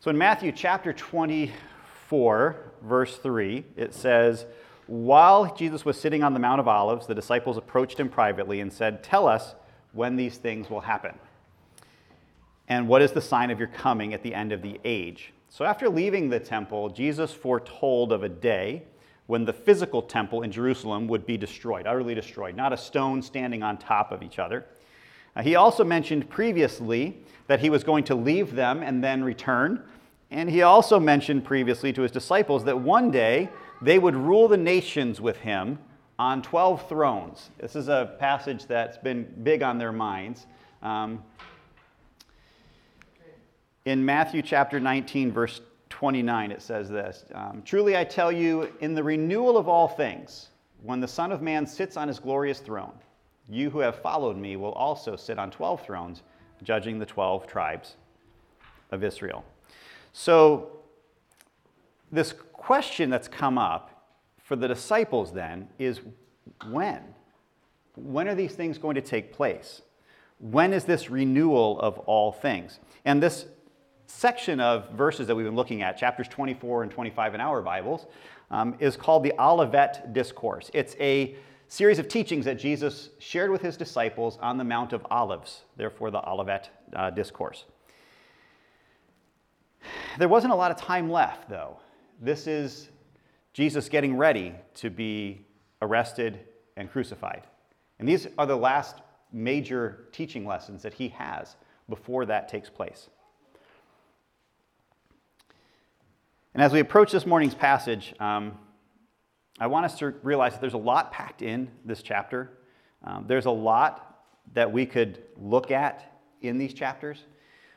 So in Matthew chapter 24, verse 3, it says, While Jesus was sitting on the Mount of Olives, the disciples approached him privately and said, Tell us when these things will happen. And what is the sign of your coming at the end of the age? So after leaving the temple, Jesus foretold of a day when the physical temple in Jerusalem would be destroyed, utterly destroyed, not a stone standing on top of each other. Uh, he also mentioned previously that he was going to leave them and then return. And he also mentioned previously to his disciples that one day they would rule the nations with him on 12 thrones. This is a passage that's been big on their minds. Um, in Matthew chapter 19, verse 29, it says this um, Truly I tell you, in the renewal of all things, when the Son of Man sits on his glorious throne, you who have followed me will also sit on 12 thrones, judging the 12 tribes of Israel. So, this question that's come up for the disciples then is when? When are these things going to take place? When is this renewal of all things? And this section of verses that we've been looking at, chapters 24 and 25 in our Bibles, um, is called the Olivet Discourse. It's a series of teachings that Jesus shared with his disciples on the Mount of Olives, therefore, the Olivet uh, Discourse. There wasn't a lot of time left, though. This is Jesus getting ready to be arrested and crucified. And these are the last major teaching lessons that he has before that takes place. And as we approach this morning's passage, um, I want us to realize that there's a lot packed in this chapter. Um, there's a lot that we could look at in these chapters.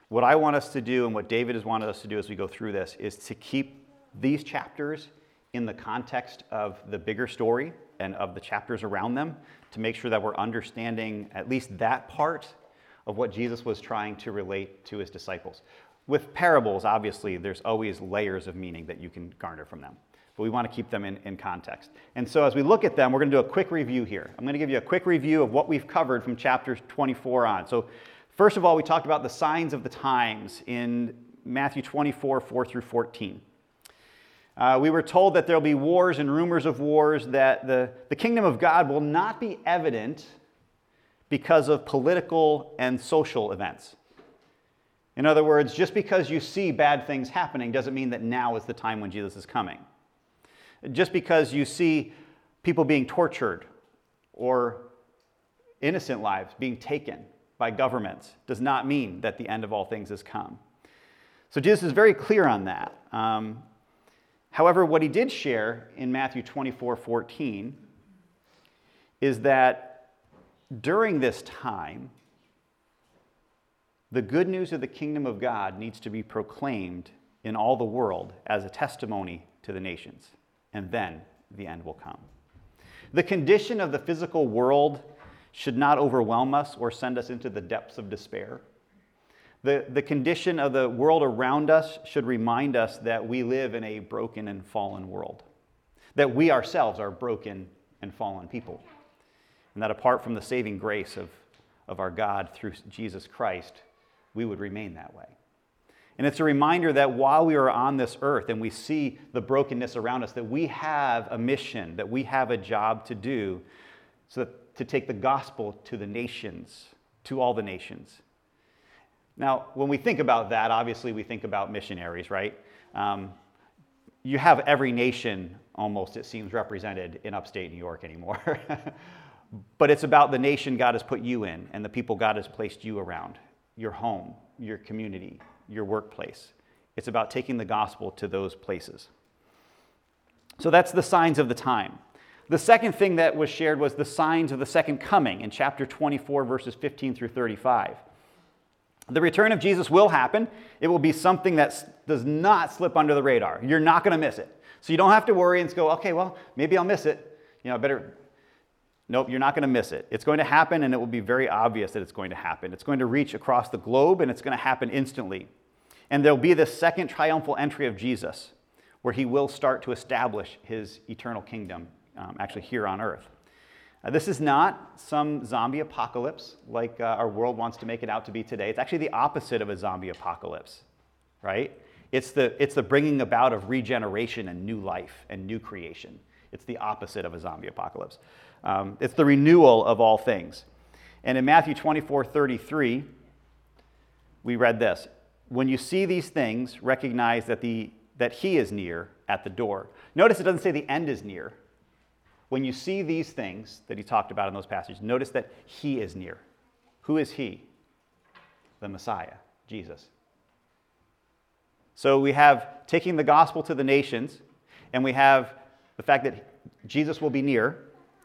What I want us to do and what David has wanted us to do as we go through this is to keep these chapters in the context of the bigger story and of the chapters around them to make sure that we're understanding at least that part of what Jesus was trying to relate to his disciples. With parables, obviously, there's always layers of meaning that you can garner from them but we want to keep them in, in context. And so as we look at them, we're going to do a quick review here. I'm going to give you a quick review of what we've covered from chapters 24 on. So, first of all, we talked about the signs of the times in Matthew 24, 4 through 14. Uh, we were told that there'll be wars and rumors of wars, that the, the kingdom of God will not be evident because of political and social events. In other words, just because you see bad things happening doesn't mean that now is the time when Jesus is coming. Just because you see people being tortured or innocent lives being taken by governments does not mean that the end of all things has come. So Jesus is very clear on that. Um, however, what he did share in Matthew 24 14 is that during this time, the good news of the kingdom of God needs to be proclaimed in all the world as a testimony to the nations and then the end will come. The condition of the physical world should not overwhelm us or send us into the depths of despair. The, the condition of the world around us should remind us that we live in a broken and fallen world, that we ourselves are broken and fallen people, and that apart from the saving grace of, of our God through Jesus Christ, we would remain that way. And it's a reminder that while we are on this earth and we see the brokenness around us, that we have a mission, that we have a job to do, so that, to take the gospel to the nations, to all the nations. Now, when we think about that, obviously we think about missionaries, right? Um, you have every nation almost, it seems, represented in upstate New York anymore. but it's about the nation God has put you in and the people God has placed you around, your home, your community, your workplace. It's about taking the gospel to those places. So that's the signs of the time. The second thing that was shared was the signs of the second coming in chapter 24, verses 15 through 35. The return of Jesus will happen. It will be something that does not slip under the radar. You're not going to miss it. So you don't have to worry and go, okay, well, maybe I'll miss it. You know, I better. Nope, you're not going to miss it. It's going to happen, and it will be very obvious that it's going to happen. It's going to reach across the globe, and it's going to happen instantly. And there'll be this second triumphal entry of Jesus, where he will start to establish his eternal kingdom, um, actually here on earth. Uh, this is not some zombie apocalypse like uh, our world wants to make it out to be today. It's actually the opposite of a zombie apocalypse, right? It's the, it's the bringing about of regeneration and new life and new creation. It's the opposite of a zombie apocalypse. Um, it's the renewal of all things. And in Matthew 24 33, we read this When you see these things, recognize that, the, that he is near at the door. Notice it doesn't say the end is near. When you see these things that he talked about in those passages, notice that he is near. Who is he? The Messiah, Jesus. So we have taking the gospel to the nations, and we have the fact that Jesus will be near,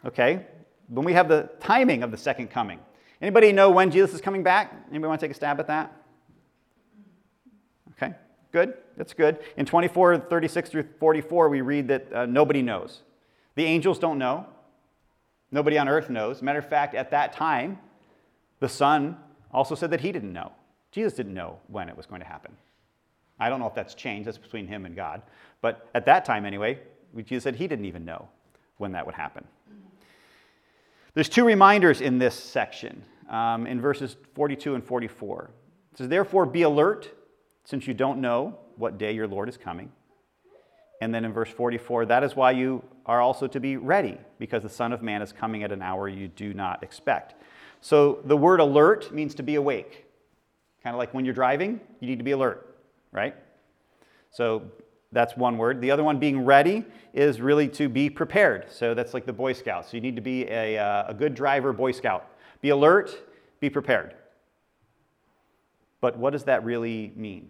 okay? When we have the timing of the second coming. Anybody know when Jesus is coming back? Anybody want to take a stab at that? Okay, good. That's good. In 24, 36 through 44, we read that uh, nobody knows. The angels don't know. Nobody on earth knows. Matter of fact, at that time, the Son also said that he didn't know. Jesus didn't know when it was going to happen. I don't know if that's changed, that's between him and God. But at that time, anyway, Jesus said he didn't even know when that would happen. There's two reminders in this section um, in verses 42 and 44. It says, Therefore, be alert, since you don't know what day your Lord is coming. And then in verse 44, that is why you are also to be ready, because the Son of Man is coming at an hour you do not expect. So the word alert means to be awake. Kind of like when you're driving, you need to be alert, right? So that's one word. The other one, being ready, is really to be prepared. So that's like the Boy Scouts. So you need to be a, uh, a good driver, Boy Scout. Be alert, be prepared. But what does that really mean?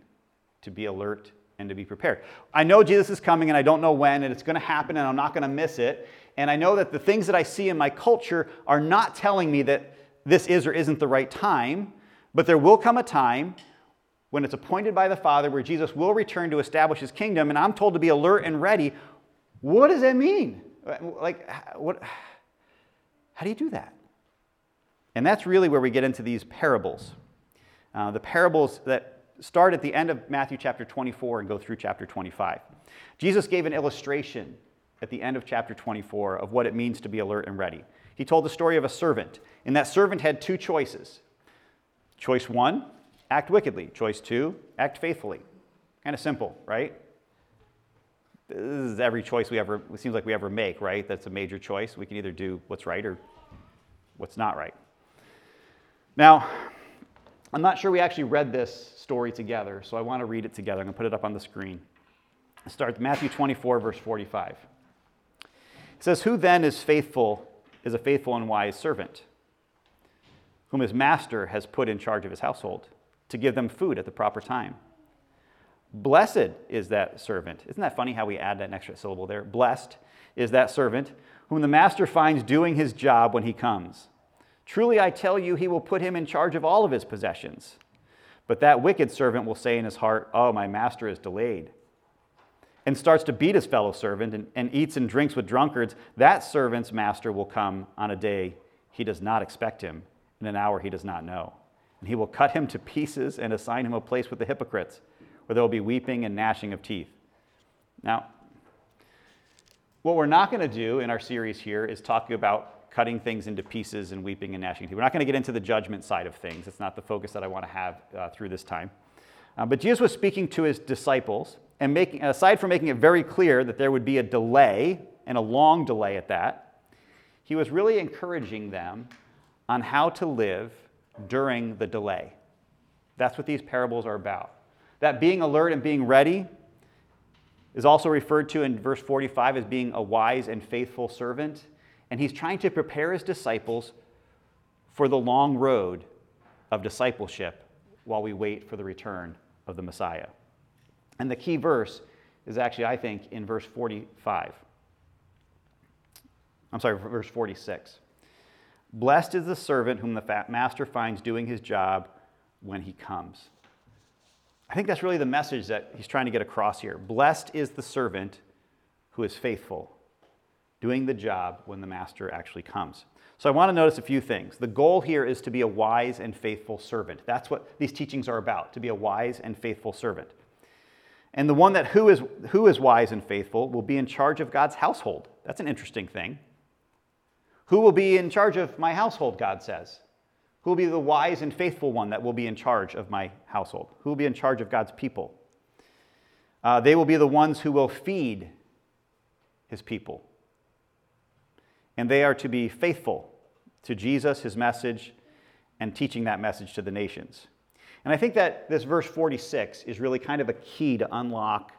To be alert and to be prepared. I know Jesus is coming and I don't know when, and it's going to happen and I'm not going to miss it. And I know that the things that I see in my culture are not telling me that this is or isn't the right time, but there will come a time when it's appointed by the Father where Jesus will return to establish his kingdom, and I'm told to be alert and ready. What does that mean? Like, what, how do you do that? And that's really where we get into these parables. Uh, the parables that start at the end of Matthew chapter 24 and go through chapter 25. Jesus gave an illustration at the end of chapter 24 of what it means to be alert and ready. He told the story of a servant, and that servant had two choices. Choice one, act wickedly. Choice two, act faithfully. Kind of simple, right? This is every choice we ever, it seems like we ever make, right? That's a major choice. We can either do what's right or what's not right. Now, I'm not sure we actually read this story together, so I want to read it together. I'm going to put it up on the screen. Start with Matthew 24, verse 45. It says, Who then is faithful, is a faithful and wise servant, whom his master has put in charge of his household, to give them food at the proper time? Blessed is that servant. Isn't that funny how we add that extra syllable there? Blessed is that servant whom the master finds doing his job when he comes. Truly, I tell you, he will put him in charge of all of his possessions. But that wicked servant will say in his heart, Oh, my master is delayed, and starts to beat his fellow servant and, and eats and drinks with drunkards. That servant's master will come on a day he does not expect him, in an hour he does not know. And he will cut him to pieces and assign him a place with the hypocrites, where there will be weeping and gnashing of teeth. Now, what we're not going to do in our series here is talk about cutting things into pieces and weeping and gnashing teeth. We're not going to get into the judgment side of things. It's not the focus that I want to have uh, through this time. Uh, but Jesus was speaking to his disciples, and making, aside from making it very clear that there would be a delay, and a long delay at that, he was really encouraging them on how to live during the delay. That's what these parables are about. That being alert and being ready is also referred to in verse 45 as being a wise and faithful servant and he's trying to prepare his disciples for the long road of discipleship while we wait for the return of the Messiah. And the key verse is actually, I think, in verse 45. I'm sorry, verse 46. Blessed is the servant whom the master finds doing his job when he comes. I think that's really the message that he's trying to get across here. Blessed is the servant who is faithful doing the job when the master actually comes. So I want to notice a few things. The goal here is to be a wise and faithful servant. That's what these teachings are about, to be a wise and faithful servant. And the one that who is, who is wise and faithful will be in charge of God's household. That's an interesting thing. Who will be in charge of my household, God says? Who will be the wise and faithful one that will be in charge of my household? Who will be in charge of God's people? Uh, they will be the ones who will feed his people. And they are to be faithful to Jesus, his message, and teaching that message to the nations. And I think that this verse 46 is really kind of a key to unlock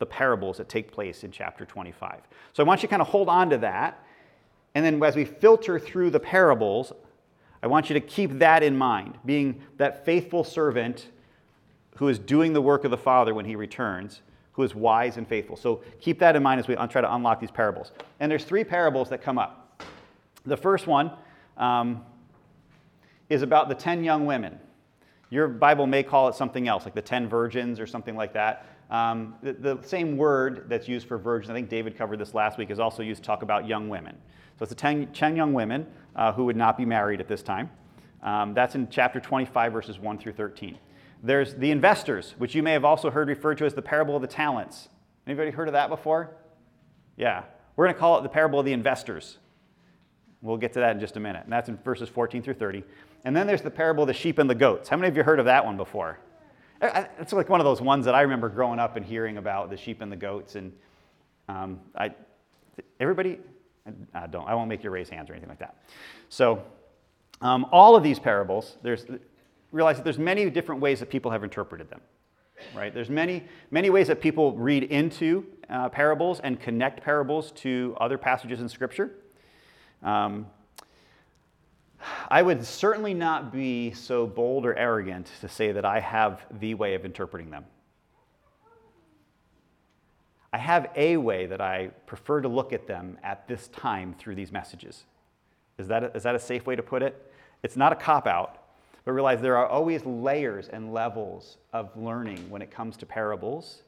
the parables that take place in chapter 25. So I want you to kind of hold on to that. And then as we filter through the parables, I want you to keep that in mind, being that faithful servant who is doing the work of the Father when he returns, who is wise and faithful. So keep that in mind as we try to unlock these parables. And there's three parables that come up. The first one um, is about the 10 young women. Your Bible may call it something else, like the 10 virgins or something like that. Um, the, the, same word that's used for virgins, I think David covered this last week, is also used to talk about young women. So it's the 10, 10 young women uh, who would not be married at this time. Um, that's in chapter 25, verses 1 through 13. There's the investors, which you may have also heard referred to as the parable of the talents. Anybody heard of that before? Yeah. We're going to call it the parable of the investors. We'll get to that in just a minute. And that's in verses 14 through 30. And then there's the parable of the sheep and the goats. How many of you heard of that one before? It's like one of those ones that I remember growing up and hearing about the sheep and the goats. And um, I, everybody, I don't, I won't make you raise hands or anything like that. So, um, all of these parables, there's, realize that there's many different ways that people have interpreted them. Right? There's many, many ways that people read into uh, parables and connect parables to other passages in Scripture. Um, I would certainly not be so bold or arrogant to say that I have the way of interpreting them. I have a way that I prefer to look at them at this time through these messages. Is that a, is that a safe way to put it? It's not a cop out, but realize there are always layers and levels of learning when it comes to parables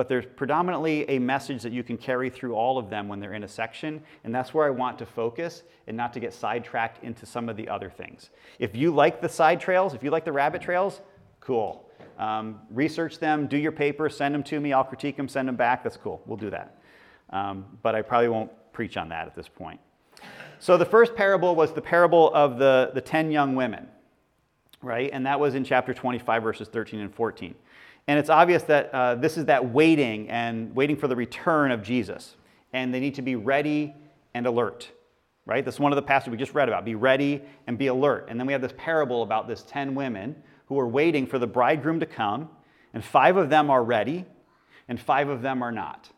but there's predominantly a message that you can carry through all of them when they're in a section, and that's where I want to focus and not to get sidetracked into some of the other things. If you like the side trails, if you like the rabbit trails, cool. Um, research them, do your paper, send them to me, I'll critique them, send them back, that's cool, we'll do that. Um, but I probably won't preach on that at this point. So the first parable was the parable of the, the 10 young women, right? And that was in chapter 25, verses 13 and 14. And it's obvious that uh, this is that waiting and waiting for the return of Jesus. And they need to be ready and alert, right? That's one of the passages we just read about. Be ready and be alert. And then we have this parable about this 10 women who are waiting for the bridegroom to come, and five of them are ready, and five of them are not,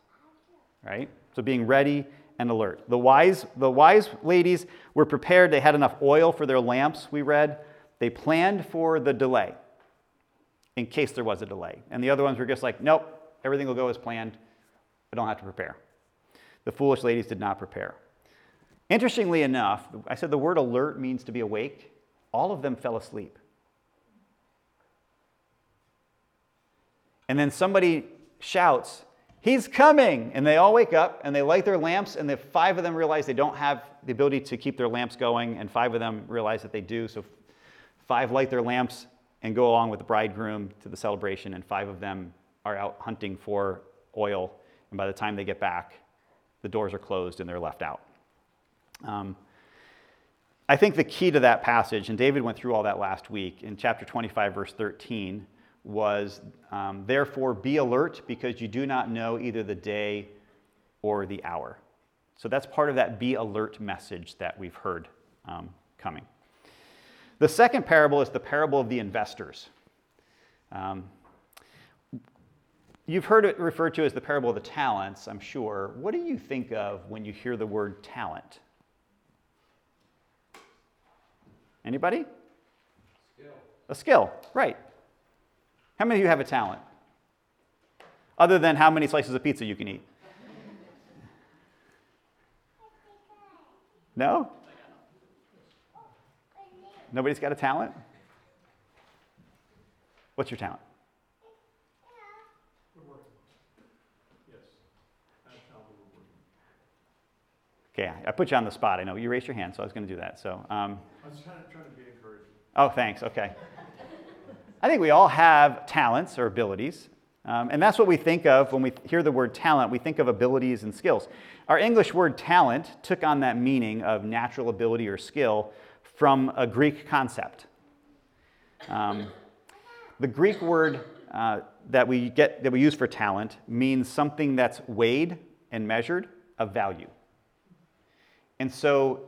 right? So being ready and alert. The wise, the wise ladies were prepared. They had enough oil for their lamps, we read. They planned for the delay in case there was a delay. And the other ones were just like, nope, everything will go as planned. I don't have to prepare. The foolish ladies did not prepare. Interestingly enough, I said the word alert means to be awake. All of them fell asleep. And then somebody shouts, He's coming! And they all wake up and they light their lamps, and the five of them realize they don't have the ability to keep their lamps going, and five of them realize that they do. So five light their lamps, and go along with the bridegroom to the celebration, and five of them are out hunting for oil. And by the time they get back, the doors are closed and they're left out. Um, I think the key to that passage, and David went through all that last week, in chapter 25, verse 13, was um, therefore be alert because you do not know either the day or the hour. So that's part of that be alert message that we've heard um, coming. The second parable is the parable of the investors. Um, you've heard it referred to as the parable of the talents, I'm sure. What do you think of when you hear the word talent? Anybody? Skill. A skill, right. How many of you have a talent? Other than how many slices of pizza you can eat? No? Nobody's got a talent? What's your talent? Okay, I put you on the spot. I know you raised your hand, so I was going to do that. So, um, I was trying to, trying to be encouraging. Oh, thanks. Okay. I think we all have talents or abilities, um, and that's what we think of when we hear the word talent. We think of abilities and skills. Our English word talent took on that meaning of natural ability or skill from a Greek concept. Um, the Greek word uh, that we get that we use for talent means something that's weighed and measured of value. And so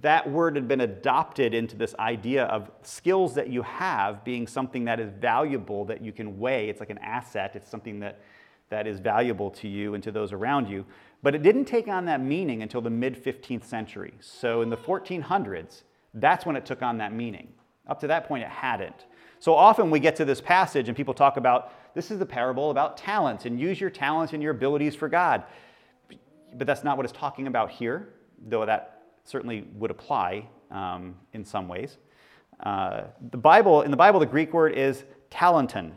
that word had been adopted into this idea of skills that you have being something that is valuable that you can weigh. It's like an asset, it's something that, that is valuable to you and to those around you. But it didn't take on that meaning until the mid 15th century. So in the 1400s, that's when it took on that meaning. Up to that point, it hadn't. So often we get to this passage and people talk about this is the parable about talents and use your talents and your abilities for God. But that's not what it's talking about here, though that certainly would apply um, in some ways. Uh, the Bible, in the Bible, the Greek word is talanton.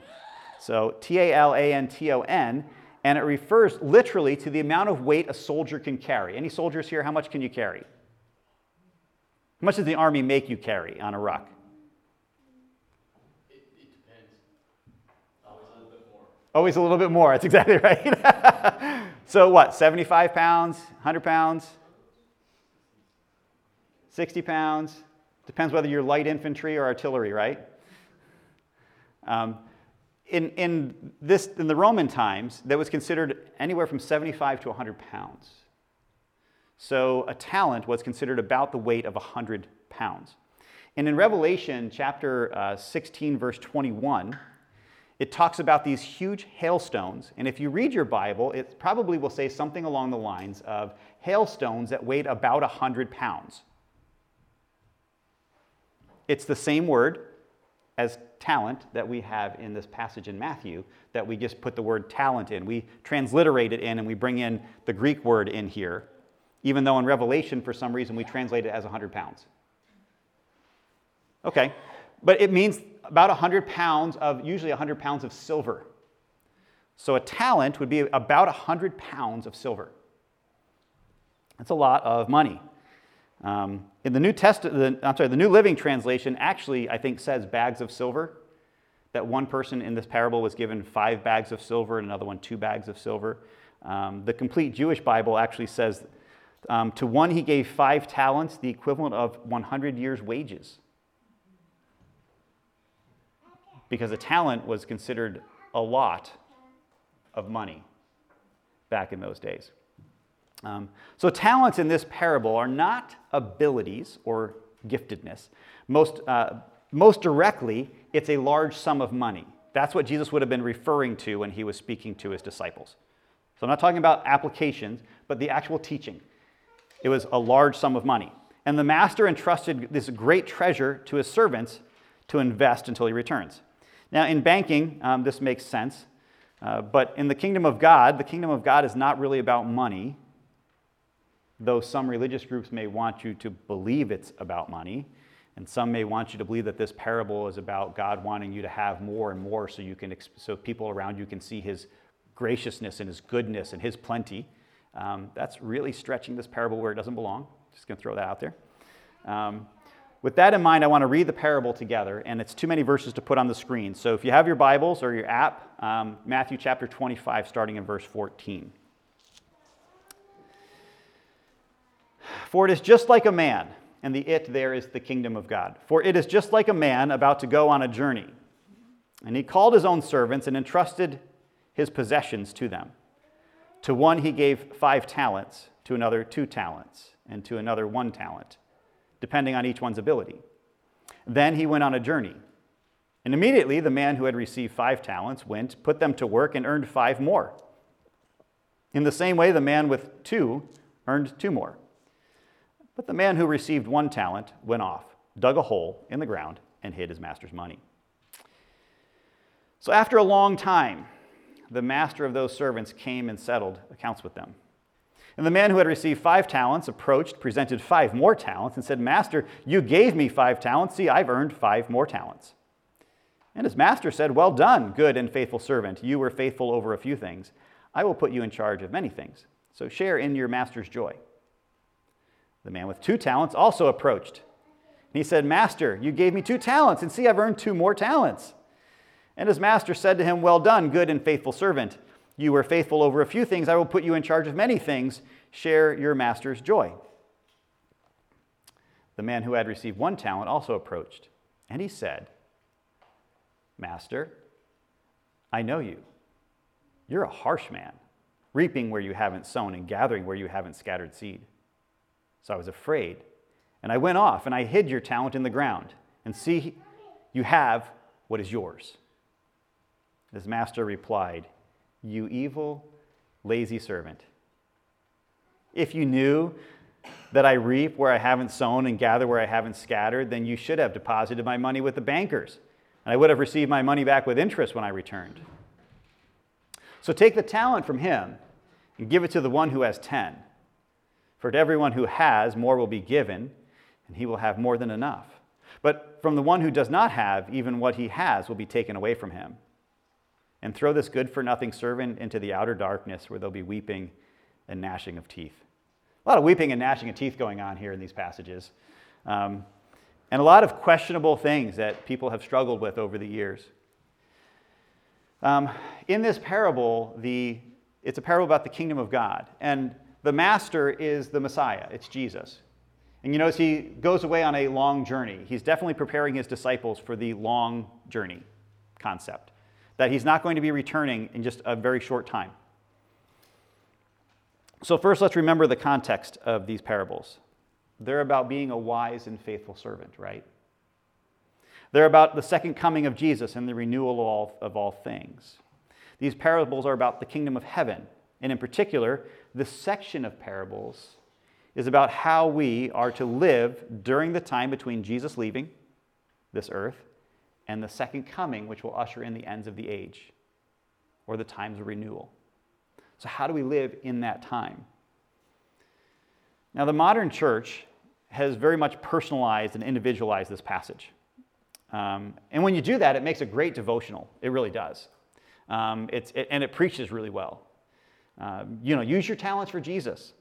So T A L A N T O N, and it refers literally to the amount of weight a soldier can carry. Any soldiers here, how much can you carry? How much does the army make you carry on a ruck? It, it depends. Always a little bit more. Always a little bit more. That's exactly right. so what? 75 pounds, 100 pounds? 60 pounds. Depends whether you're light infantry or artillery, right? Um, in, in, this, in the Roman times, that was considered anywhere from 75 to 100 pounds. So a talent was considered about the weight of 100 pounds. And in Revelation chapter uh, 16, verse 21, it talks about these huge hailstones. And if you read your Bible, it probably will say something along the lines of hailstones that weighed about 100 pounds. It's the same word as talent that we have in this passage in Matthew that we just put the word talent in. We transliterate it in and we bring in the Greek word in here, even though in Revelation, for some reason, we translate it as 100 pounds. Okay, but it means about 100 pounds of, usually 100 pounds of silver. So a talent would be about 100 pounds of silver. That's a lot of money. Um, in the New Testament, I'm sorry, the New Living Translation actually, I think, says bags of silver. That one person in this parable was given five bags of silver, and another one two bags of silver. Um, the complete Jewish Bible actually says, um, to one he gave five talents, the equivalent of 100 years' wages. Because a talent was considered a lot of money back in those days. Um, so, talents in this parable are not abilities or giftedness. Most, uh, most directly, it's a large sum of money. That's what Jesus would have been referring to when he was speaking to his disciples. So, I'm not talking about applications, but the actual teaching. It was a large sum of money. And the master entrusted this great treasure to his servants to invest until he returns. Now, in banking, um, this makes sense. Uh, but in the kingdom of God, the kingdom of God is not really about money though some religious groups may want you to believe it's about money, and some may want you to believe that this parable is about God wanting you to have more and more so you can so people around you can see his graciousness and his goodness and his plenty. Um, that's really stretching this parable where it doesn't belong. Just going to throw that out there. Um, with that in mind, I want to read the parable together, and it's too many verses to put on the screen. So if you have your Bibles or your app, um, Matthew chapter 25, starting in verse 14. For it is just like a man, and the it there is the kingdom of God. For it is just like a man about to go on a journey. And he called his own servants and entrusted his possessions to them. To one he gave five talents, to another two talents, and to another one talent, depending on each one's ability. Then he went on a journey. And immediately the man who had received five talents went, put them to work, and earned five more. In the same way, the man with two earned two more. But the man who received one talent went off, dug a hole in the ground, and hid his master's money. So after a long time, the master of those servants came and settled accounts with them. And the man who had received five talents approached, presented five more talents, and said, Master, you gave me five talents. See, I've earned five more talents. And his master said, Well done, good and faithful servant. You were faithful over a few things. I will put you in charge of many things. So share in your master's joy. The man with two talents also approached. And he said, Master, you gave me two talents, and see, I've earned two more talents. And his master said to him, Well done, good and faithful servant. You were faithful over a few things. I will put you in charge of many things. Share your master's joy. The man who had received one talent also approached. And he said, Master, I know you. You're a harsh man, reaping where you haven't sown and gathering where you haven't scattered seed. So I was afraid, and I went off and I hid your talent in the ground. And see, you have what is yours. His master replied, You evil, lazy servant. If you knew that I reap where I haven't sown and gather where I haven't scattered, then you should have deposited my money with the bankers, and I would have received my money back with interest when I returned. So take the talent from him and give it to the one who has ten. For to everyone who has, more will be given, and he will have more than enough. But from the one who does not have, even what he has will be taken away from him. And throw this good for nothing servant into the outer darkness where there'll be weeping and gnashing of teeth. A lot of weeping and gnashing of teeth going on here in these passages. Um, and a lot of questionable things that people have struggled with over the years. Um, in this parable, the, it's a parable about the kingdom of God. And the master is the Messiah, it's Jesus. And you notice he goes away on a long journey. He's definitely preparing his disciples for the long journey concept, that he's not going to be returning in just a very short time. So, first, let's remember the context of these parables. They're about being a wise and faithful servant, right? They're about the second coming of Jesus and the renewal of all, of all things. These parables are about the kingdom of heaven. And in particular, this section of parables is about how we are to live during the time between Jesus leaving this earth and the second coming, which will usher in the ends of the age or the times of renewal. So, how do we live in that time? Now, the modern church has very much personalized and individualized this passage. Um, and when you do that, it makes a great devotional. It really does. Um, it's, it, and it preaches really well. Uh, you know, use your talents for Jesus.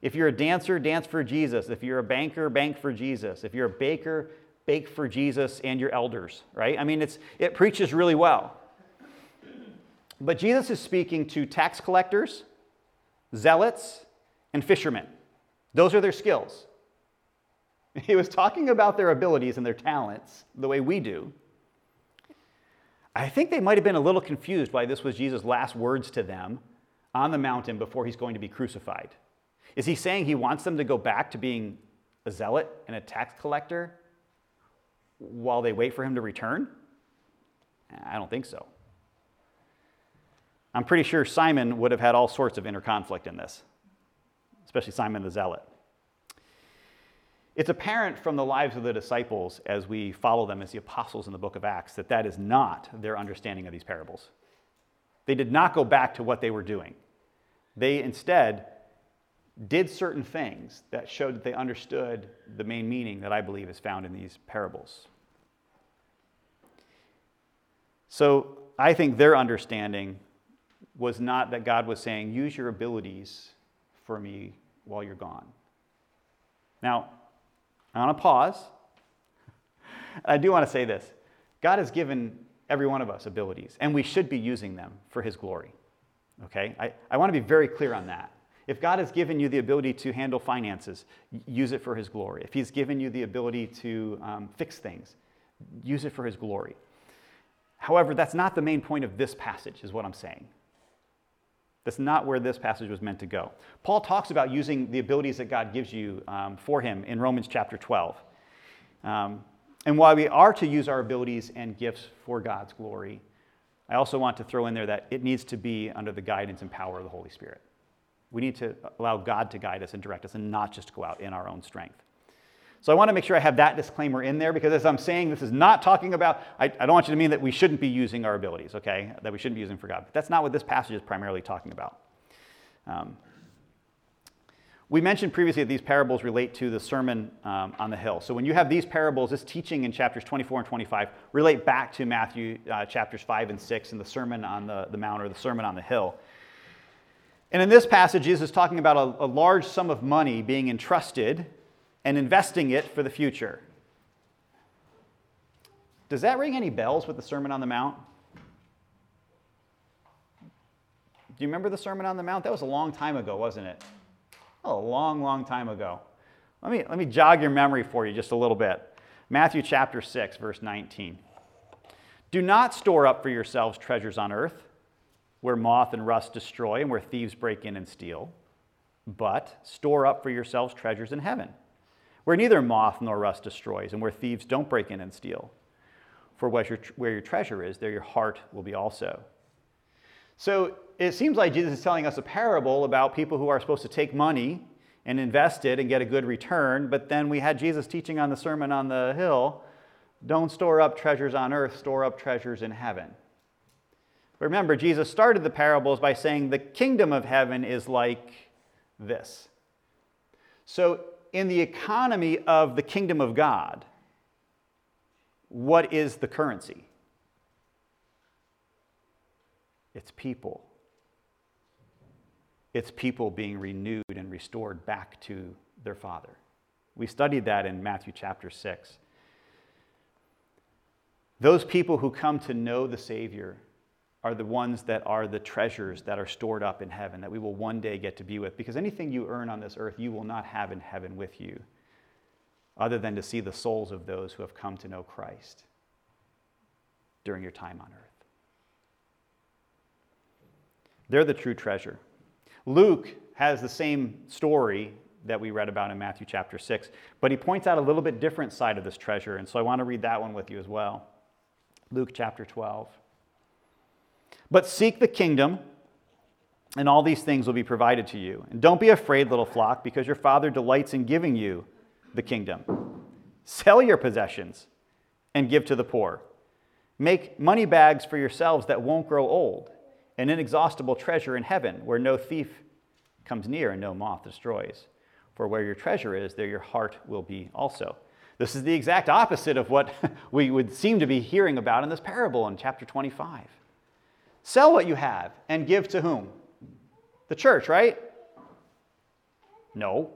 If you're a dancer, dance for Jesus. If you're a banker, bank for Jesus. If you're a baker, bake for Jesus and your elders, right? I mean, it's, it preaches really well. But Jesus is speaking to tax collectors, zealots, and fishermen. Those are their skills. He was talking about their abilities and their talents the way we do. I think they might have been a little confused why this was Jesus' last words to them on the mountain before he's going to be crucified. Is he saying he wants them to go back to being a zealot and a tax collector while they wait for him to return? I don't think so. I'm pretty sure Simon would have had all sorts of inner conflict in this, especially Simon the Zealot. It's apparent from the lives of the disciples as we follow them as the apostles in the book of Acts that that is not their understanding of these parables. They did not go back to what they were doing. They instead did certain things that showed that they understood the main meaning that I believe is found in these parables. So I think their understanding was not that God was saying, use your abilities for me while you're gone. Now, I want to pause. I do want to say this God has given every one of us abilities, and we should be using them for His glory. Okay? I, I want to be very clear on that. If God has given you the ability to handle finances, use it for His glory. If He's given you the ability to um, fix things, use it for His glory. However, that's not the main point of this passage, is what I'm saying. That's not where this passage was meant to go. Paul talks about using the abilities that God gives you um, for him in Romans chapter 12. Um, and while we are to use our abilities and gifts for God's glory, I also want to throw in there that it needs to be under the guidance and power of the Holy Spirit. We need to allow God to guide us and direct us and not just go out in our own strength. So I want to make sure I have that disclaimer in there because as I'm saying, this is not talking about, I, I, don't want you to mean that we shouldn't be using our abilities, okay? That we shouldn't be using for God. But that's not what this passage is primarily talking about. Um, we mentioned previously that these parables relate to the Sermon um, on the Hill. So when you have these parables, this teaching in chapters 24 and 25 relate back to Matthew uh, chapters 5 and 6 and the Sermon on the, the Mount or the Sermon on the Hill. And in this passage, Jesus is talking about a, a large sum of money being entrusted and investing it for the future. Does that ring any bells with the Sermon on the Mount? Do you remember the Sermon on the Mount? That was a long time ago, wasn't it? A long, long time ago. Let me, let me jog your memory for you just a little bit. Matthew chapter 6, verse 19. Do not store up for yourselves treasures on earth, where moth and rust destroy and where thieves break in and steal, but store up for yourselves treasures in heaven, where neither moth nor rust destroys and where thieves don't break in and steal. For where your, where your treasure is, there your heart will be also. So it seems like Jesus is telling us a parable about people who are supposed to take money and invest it and get a good return, but then we had Jesus teaching on the Sermon on the Hill don't store up treasures on earth, store up treasures in heaven. Remember, Jesus started the parables by saying the kingdom of heaven is like this. So, in the economy of the kingdom of God, what is the currency? It's people. It's people being renewed and restored back to their Father. We studied that in Matthew chapter 6. Those people who come to know the Savior are the ones that are the treasures that are stored up in heaven that we will one day get to be with. Because anything you earn on this earth, you will not have in heaven with you, other than to see the souls of those who have come to know Christ during your time on earth. They're the true treasure. Luke has the same story that we read about in Matthew chapter 6, but he points out a little bit different side of this treasure, and so I want to read that one with you as well. Luke chapter 12. But seek the kingdom, and all these things will be provided to you. And don't be afraid, little flock, because your Father delights in giving you the kingdom. Sell your possessions and give to the poor. Make money bags for yourselves that won't grow old, an inexhaustible treasure in heaven where no thief comes near and no moth destroys. For where your treasure is, there your heart will be also. This is the exact opposite of what we would seem to be hearing about in this parable in chapter 25. Sell what you have and give to whom? The church, right? No.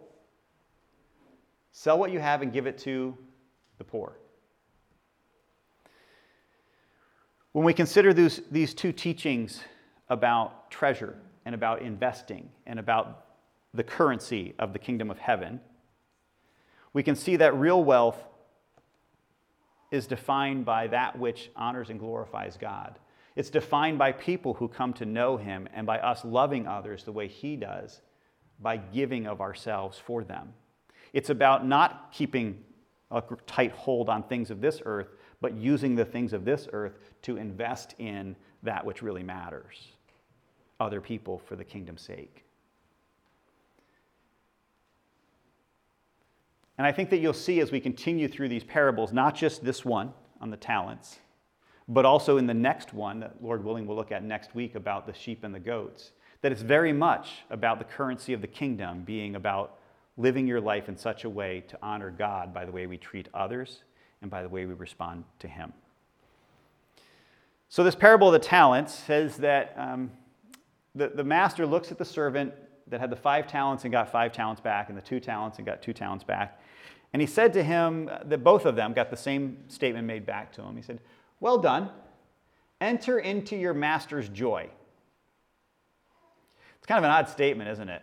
Sell what you have and give it to the poor. When we consider these, these two teachings about treasure and about investing and about the currency of the kingdom of heaven, we can see that real wealth is defined by that which honors and glorifies God. It's defined by people who come to know Him and by us loving others the way He does by giving of ourselves for them. It's about not keeping a tight hold on things of this earth, but using the things of this earth to invest in that which really matters other people for the kingdom's sake. And I think that you'll see as we continue through these parables, not just this one on the talents, but also in the next one that Lord willing we'll look at next week about the sheep and the goats, that it's very much about the currency of the kingdom being about living your life in such a way to honor God by the way we treat others and by the way we respond to Him. So, this parable of the talents says that um, the, the master looks at the servant that had the five talents and got five talents back, and the two talents and got two talents back. And he said to him that both of them got the same statement made back to him. He said, Well done. Enter into your master's joy. It's kind of an odd statement, isn't it?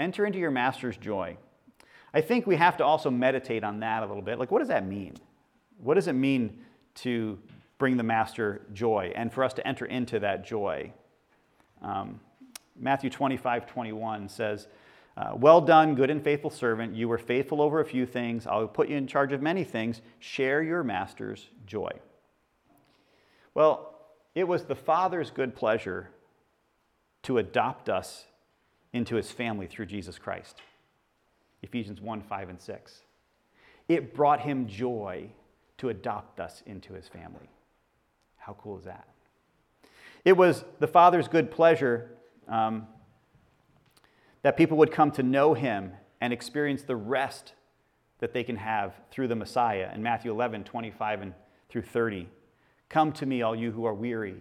Enter into your master's joy. I think we have to also meditate on that a little bit. Like, what does that mean? What does it mean to bring the master joy and for us to enter into that joy? Um, Matthew 25, 21 says, uh, well done, good and faithful servant. You were faithful over a few things. I'll put you in charge of many things. Share your master's joy. Well, it was the Father's good pleasure to adopt us into his family through Jesus Christ. Ephesians 1 5 and 6. It brought him joy to adopt us into his family. How cool is that? It was the Father's good pleasure um, that people would come to know him and experience the rest that they can have through the Messiah. In Matthew 11, 25 and through 30, come to me, all you who are weary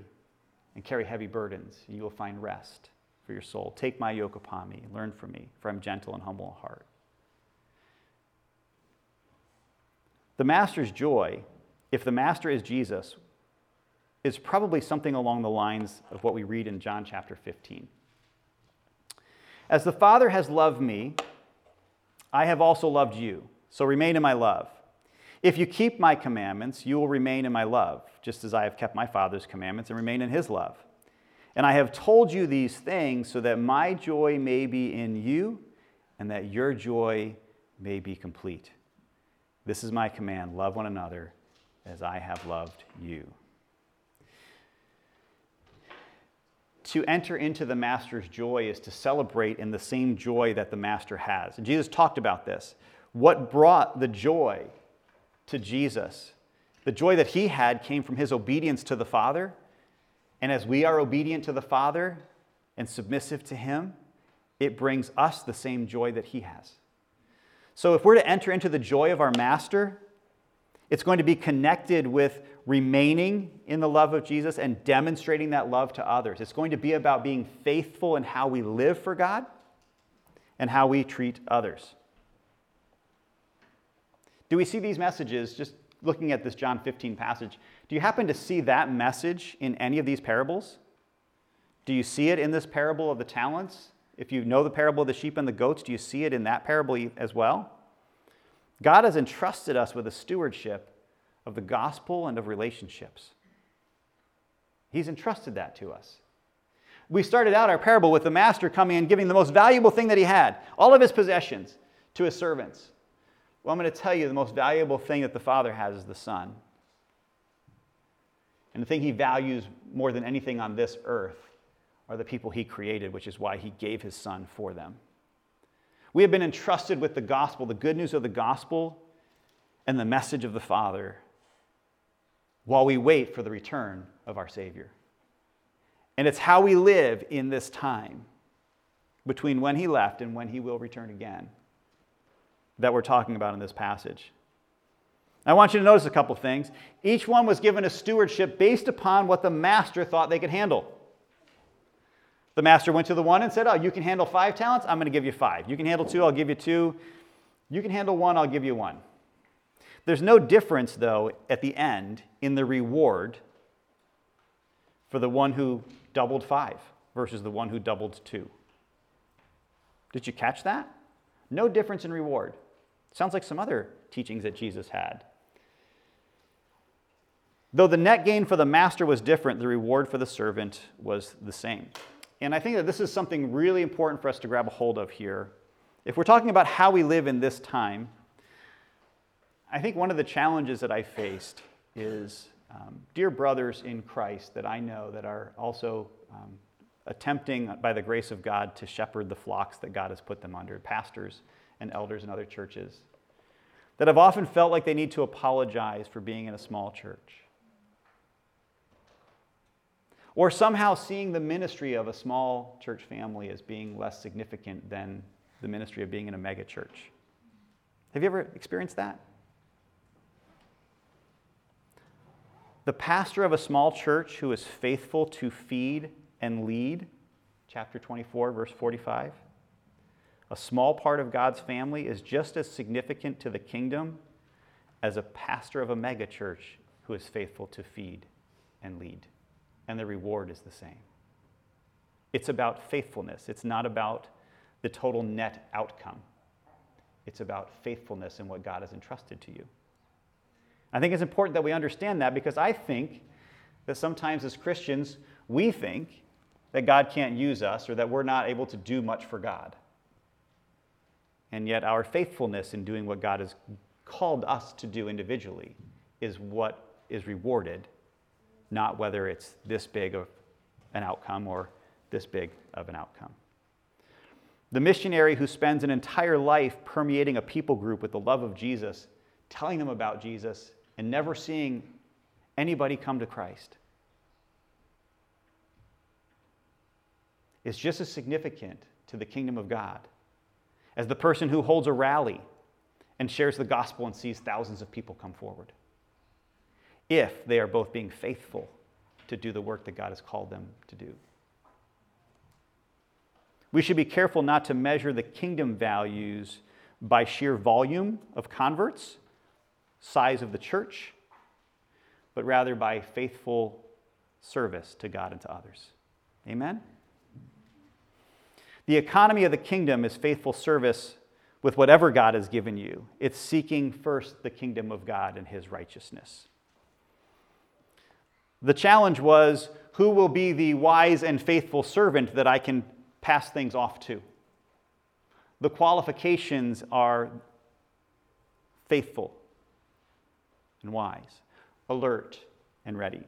and carry heavy burdens, and you will find rest for your soul. Take my yoke upon me, learn from me, for I'm gentle and humble in heart. The master's joy, if the master is Jesus, is probably something along the lines of what we read in John chapter 15. As the Father has loved me, I have also loved you, so remain in my love. If you keep my commandments, you will remain in my love, just as I have kept my Father's commandments and remain in his love. And I have told you these things so that my joy may be in you and that your joy may be complete. This is my command love one another as I have loved you. To enter into the Master's joy is to celebrate in the same joy that the Master has. Jesus talked about this. What brought the joy to Jesus? The joy that he had came from his obedience to the Father. And as we are obedient to the Father and submissive to him, it brings us the same joy that he has. So if we're to enter into the joy of our Master, it's going to be connected with remaining in the love of Jesus and demonstrating that love to others. It's going to be about being faithful in how we live for God and how we treat others. Do we see these messages, just looking at this John 15 passage, do you happen to see that message in any of these parables? Do you see it in this parable of the talents? If you know the parable of the sheep and the goats, do you see it in that parable as well? God has entrusted us with a stewardship of the gospel and of relationships. He's entrusted that to us. We started out our parable with the master coming and giving the most valuable thing that he had, all of his possessions, to his servants. Well, I'm going to tell you the most valuable thing that the father has is the son. And the thing he values more than anything on this earth are the people he created, which is why he gave his son for them. We have been entrusted with the gospel, the good news of the gospel, and the message of the Father while we wait for the return of our Savior. And it's how we live in this time between when He left and when He will return again that we're talking about in this passage. I want you to notice a couple things. Each one was given a stewardship based upon what the master thought they could handle. The master went to the one and said, Oh, you can handle five talents? I'm going to give you five. You can handle two, I'll give you two. You can handle one, I'll give you one. There's no difference, though, at the end in the reward for the one who doubled five versus the one who doubled two. Did you catch that? No difference in reward. Sounds like some other teachings that Jesus had. Though the net gain for the master was different, the reward for the servant was the same. And I think that this is something really important for us to grab a hold of here. If we're talking about how we live in this time, I think one of the challenges that I faced is um, dear brothers in Christ that I know that are also um, attempting, by the grace of God, to shepherd the flocks that God has put them under, pastors and elders in other churches, that have often felt like they need to apologize for being in a small church or somehow seeing the ministry of a small church family as being less significant than the ministry of being in a mega church. Have you ever experienced that? The pastor of a small church who is faithful to feed and lead, chapter 24, verse 45. A small part of God's family is just as significant to the kingdom as a pastor of a mega church who is faithful to feed and lead and the reward is the same. It's about faithfulness, it's not about the total net outcome. It's about faithfulness in what God has entrusted to you. I think it's important that we understand that because I think that sometimes as Christians, we think that God can't use us or that we're not able to do much for God. And yet, our faithfulness in doing what God has called us to do individually is what is rewarded not whether it's this big of an outcome or this big of an outcome. The missionary who spends an entire life permeating a people group with the love of Jesus, telling them about Jesus, and never seeing anybody come to Christ is just as significant to the kingdom of God as the person who holds a rally and shares the gospel and sees thousands of people come forward if they are both being faithful to do the work that God has called them to do. We should be careful not to measure the kingdom values by sheer volume of converts, size of the church, but rather by faithful service to God and to others. Amen? The economy of the kingdom is faithful service with whatever God has given you. It's seeking first the kingdom of God and his righteousness. The challenge was who will be the wise and faithful servant that I can pass things off to? The qualifications are faithful and wise, alert and ready.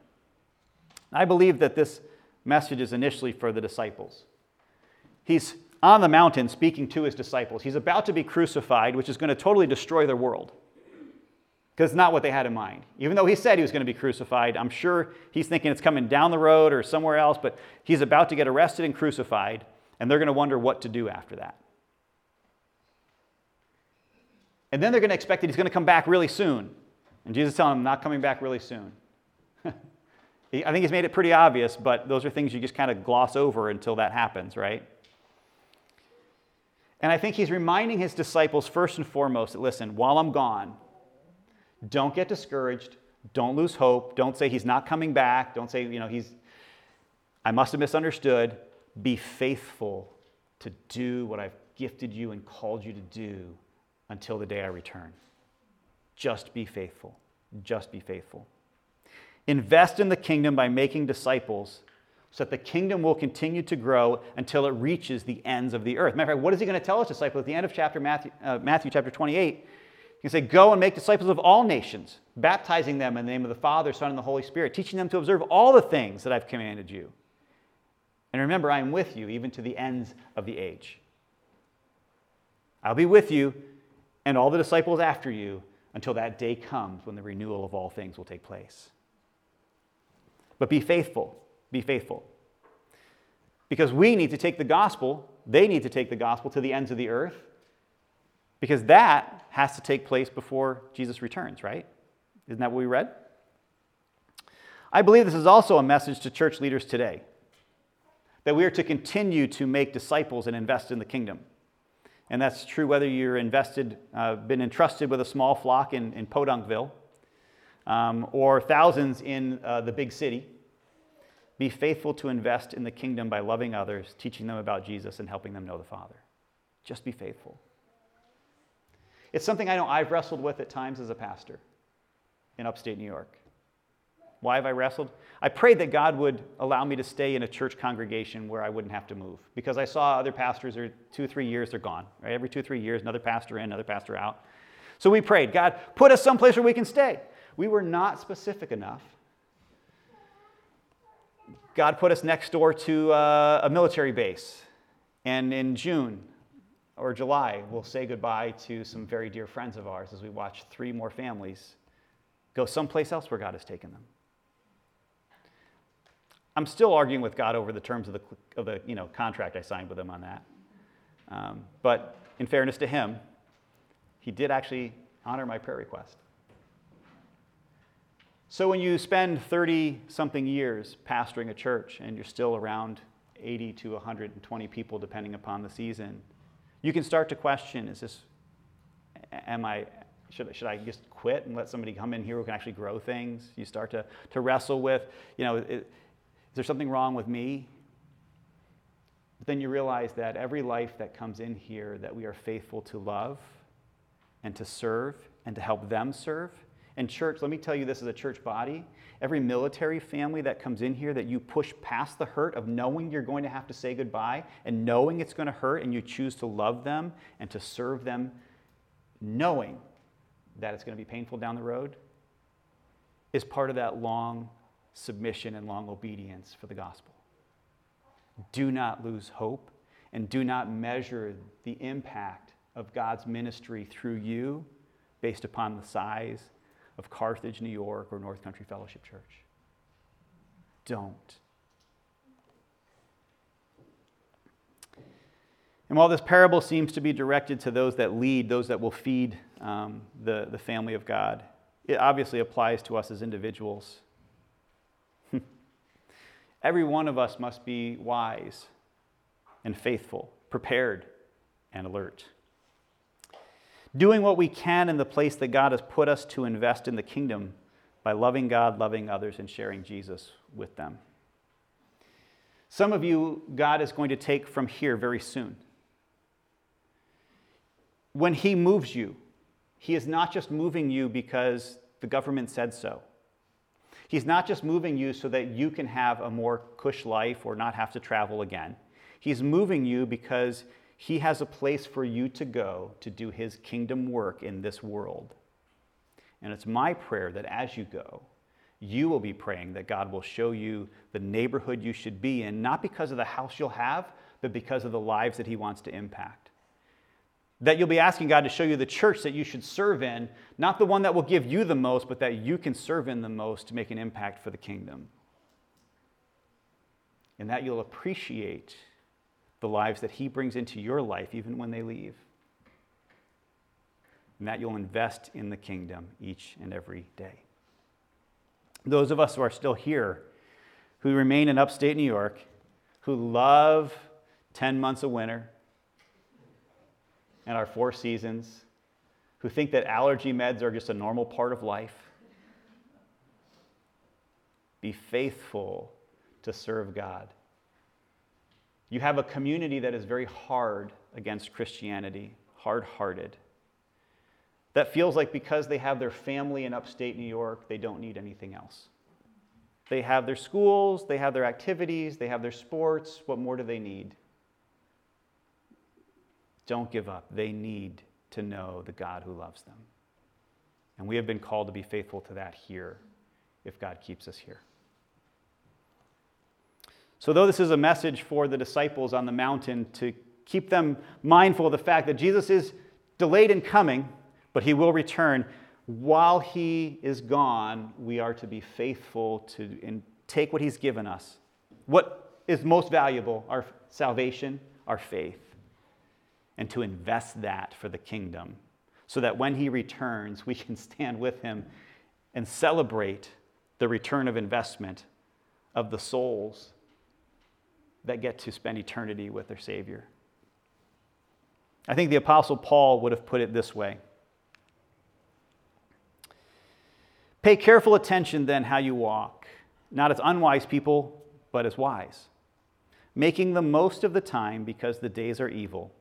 I believe that this message is initially for the disciples. He's on the mountain speaking to his disciples. He's about to be crucified, which is going to totally destroy their world. Because it's not what they had in mind. Even though he said he was going to be crucified, I'm sure he's thinking it's coming down the road or somewhere else, but he's about to get arrested and crucified, and they're going to wonder what to do after that. And then they're going to expect that he's going to come back really soon. And Jesus telling them, not coming back really soon. I think he's made it pretty obvious, but those are things you just kind of gloss over until that happens, right? And I think he's reminding his disciples first and foremost that listen, while I'm gone, don't get discouraged. Don't lose hope. Don't say he's not coming back. Don't say, you know, he's, I must have misunderstood. Be faithful to do what I've gifted you and called you to do until the day I return. Just be faithful. Just be faithful. Invest in the kingdom by making disciples so that the kingdom will continue to grow until it reaches the ends of the earth. Matter of fact, what is he going to tell his disciples at the end of chapter Matthew, uh, Matthew chapter 28? Can say, Go and make disciples of all nations, baptizing them in the name of the Father, Son, and the Holy Spirit, teaching them to observe all the things that I've commanded you. And remember, I am with you even to the ends of the age. I'll be with you and all the disciples after you until that day comes when the renewal of all things will take place. But be faithful be faithful. Because we need to take the gospel, they need to take the gospel to the ends of the earth, because that has to take place before Jesus returns, right? Isn't that what we read? I believe this is also a message to church leaders today that we are to continue to make disciples and invest in the kingdom. And that's true whether you're invested, uh, been entrusted with a small flock in, in Podunkville, um, or thousands in uh, the big city, be faithful to invest in the kingdom by loving others, teaching them about Jesus, and helping them know the Father. Just be faithful. It's something I know I've wrestled with at times as a pastor in upstate New York. Why have I wrestled? I prayed that God would allow me to stay in a church congregation where I wouldn't have to move because I saw other pastors, are two three years, they're gone. Right? Every two three years, another pastor in, another pastor out. So we prayed, God, put us someplace where we can stay. We were not specific enough God put us next door to uh, a military base. And in June or July, we'll say goodbye to some very dear friends of ours as we watch three more families go someplace else where God has taken them. I'm still arguing with God over the terms of the, of the you know, contract I signed with him on that. Um, but in fairness to him, he did actually honor my prayer request. So when you spend 30 something years pastoring a church and you're still around 80 to 120 people, depending upon the season, you can start to question is this, am I, should, should I just quit and let somebody come in here who can actually grow things? You start to, to wrestle with, you know, is there something wrong with me? But then you realize that every life that comes in here that we are faithful to love and to serve and to help them serve and, church, let me tell you this as a church body every military family that comes in here that you push past the hurt of knowing you're going to have to say goodbye and knowing it's going to hurt, and you choose to love them and to serve them, knowing that it's going to be painful down the road, is part of that long submission and long obedience for the gospel. Do not lose hope and do not measure the impact of God's ministry through you based upon the size of Carthage, New York, or North Country Fellowship Church. Don't. And while this parable seems to be directed to those that lead, those that will feed um, the, the family of God, it obviously applies to us as individuals. Every one of us must be wise and faithful, prepared and alert doing what we can in the place that God has put us to invest in the kingdom by loving God, loving others, and sharing Jesus with them. Some of you, God is going to take from here very soon. when He moves you, He is not just moving you because the government said so. He's not just moving you so that you can have a more cush life or not have to travel again. He's moving you because He has a place for you to go to do His kingdom work in this world. And it's my prayer that as you go, you will be praying that God will show you the neighborhood you should be in, not because of the house you'll have, but because of the lives that He wants to impact. That you'll be asking God to show you the church that you should serve in, not the one that will give you the most, but that you can serve in the most to make an impact for the kingdom. And that you'll appreciate the lives that He brings into your life, even when they leave. And that you'll invest in the kingdom each and every day. Those of us who are still here, who remain in upstate New York, who love 10 months of winter and our four seasons, who think that allergy meds are just a normal part of life, be faithful to serve God. You have a community that is very hard against Christianity, hard hearted, that feels like because they have their family in upstate New York, they don't need anything else. They have their schools, they have their activities, they have their sports. What more do they need? Don't give up. They need to know the God who loves them. And we have been called to be faithful to that here if God keeps us here. So, though this is a message for the disciples on the mountain to keep them mindful of the fact that Jesus is delayed in coming, but he will return, while he is gone, we are to be faithful to and take what he's given us. What is most valuable? Our salvation, our faith and to invest that for the kingdom so that when he returns, we can stand with him and celebrate the return of investment of the souls that get to spend eternity with their Savior. I think the Apostle Paul would have put it this way Pay careful attention then how you walk, not as unwise people, but as wise, making the most of the time because the days are evil.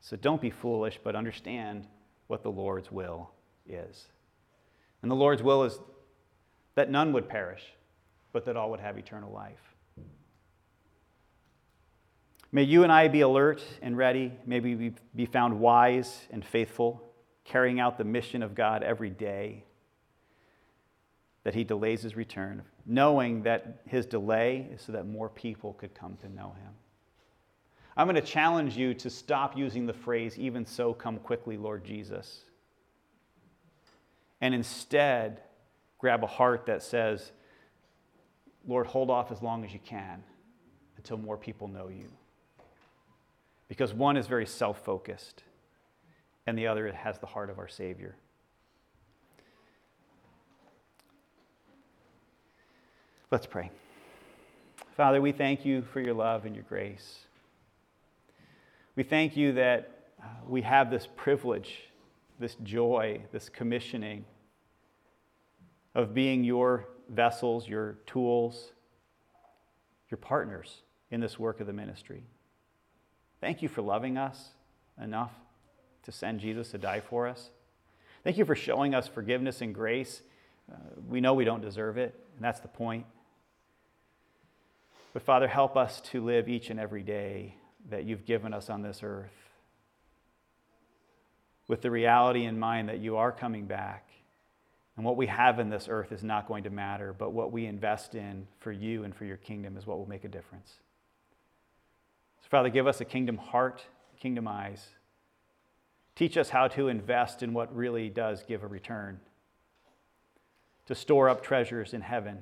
So don't be foolish, but understand what the Lord's will is. And the Lord's will is that none would perish, but that all would have eternal life. May you and I be alert and ready. May we be found wise and faithful, carrying out the mission of God every day that He delays His return, knowing that His delay is so that more people could come to know Him. I'm going to challenge you to stop using the phrase, even so, come quickly, Lord Jesus. And instead, grab a heart that says, Lord, hold off as long as you can until more people know you. Because one is very self focused, and the other has the heart of our Savior. Let's pray. Father, we thank you for your love and your grace. We thank you that uh, we have this privilege, this joy, this commissioning of being your vessels, your tools, your partners in this work of the ministry. Thank you for loving us enough to send Jesus to die for us. Thank you for showing us forgiveness and grace. Uh, we know we don't deserve it, and that's the point. But Father, help us to live each and every day that you've given us on this earth with the reality in mind that you are coming back. And what we have in this earth is not going to matter, but what we invest in for you and for your kingdom is what will make a difference. So, Father, give us a kingdom heart, kingdom eyes. Teach us how to invest in what really does give a return, to store up treasures in heaven.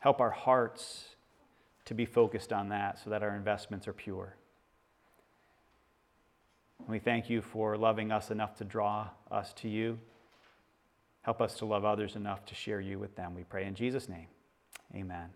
Help our hearts to be focused on that so that our investments are pure. And we thank you for loving us enough to draw us to you. Help us to love others enough to share you with them. We pray in Jesus' name. Amen.